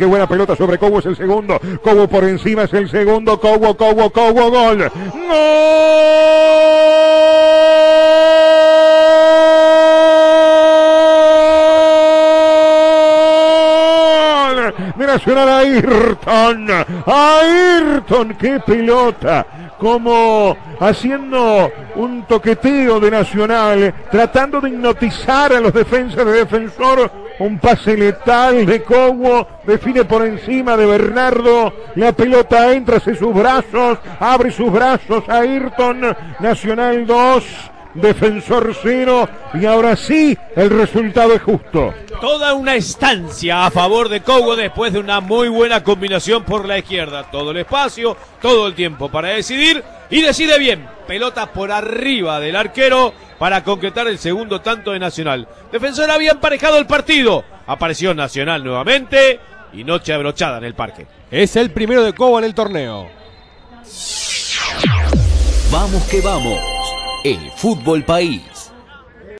Qué buena pelota sobre Cobo es el segundo. Cobo por encima es el segundo. Cobo, Cobo, Cobo, gol. ¡Gol! De Nacional Ayrton. Ayrton, qué pelota. Como haciendo un toqueteo de Nacional, tratando de hipnotizar a los defensas de defensor. Un pase letal de Cobo, define por encima de Bernardo. La pelota entra hacia sus brazos, abre sus brazos a Ayrton. Nacional 2. Defensor 0 y ahora sí el resultado es justo. Toda una estancia a favor de Cobo después de una muy buena combinación por la izquierda. Todo el espacio, todo el tiempo para decidir y decide bien. Pelota por arriba del arquero para concretar el segundo tanto de Nacional. Defensor había emparejado el partido. Apareció Nacional nuevamente y noche abrochada en el parque. Es el primero de Cobo en el torneo. Vamos que vamos. El Fútbol País.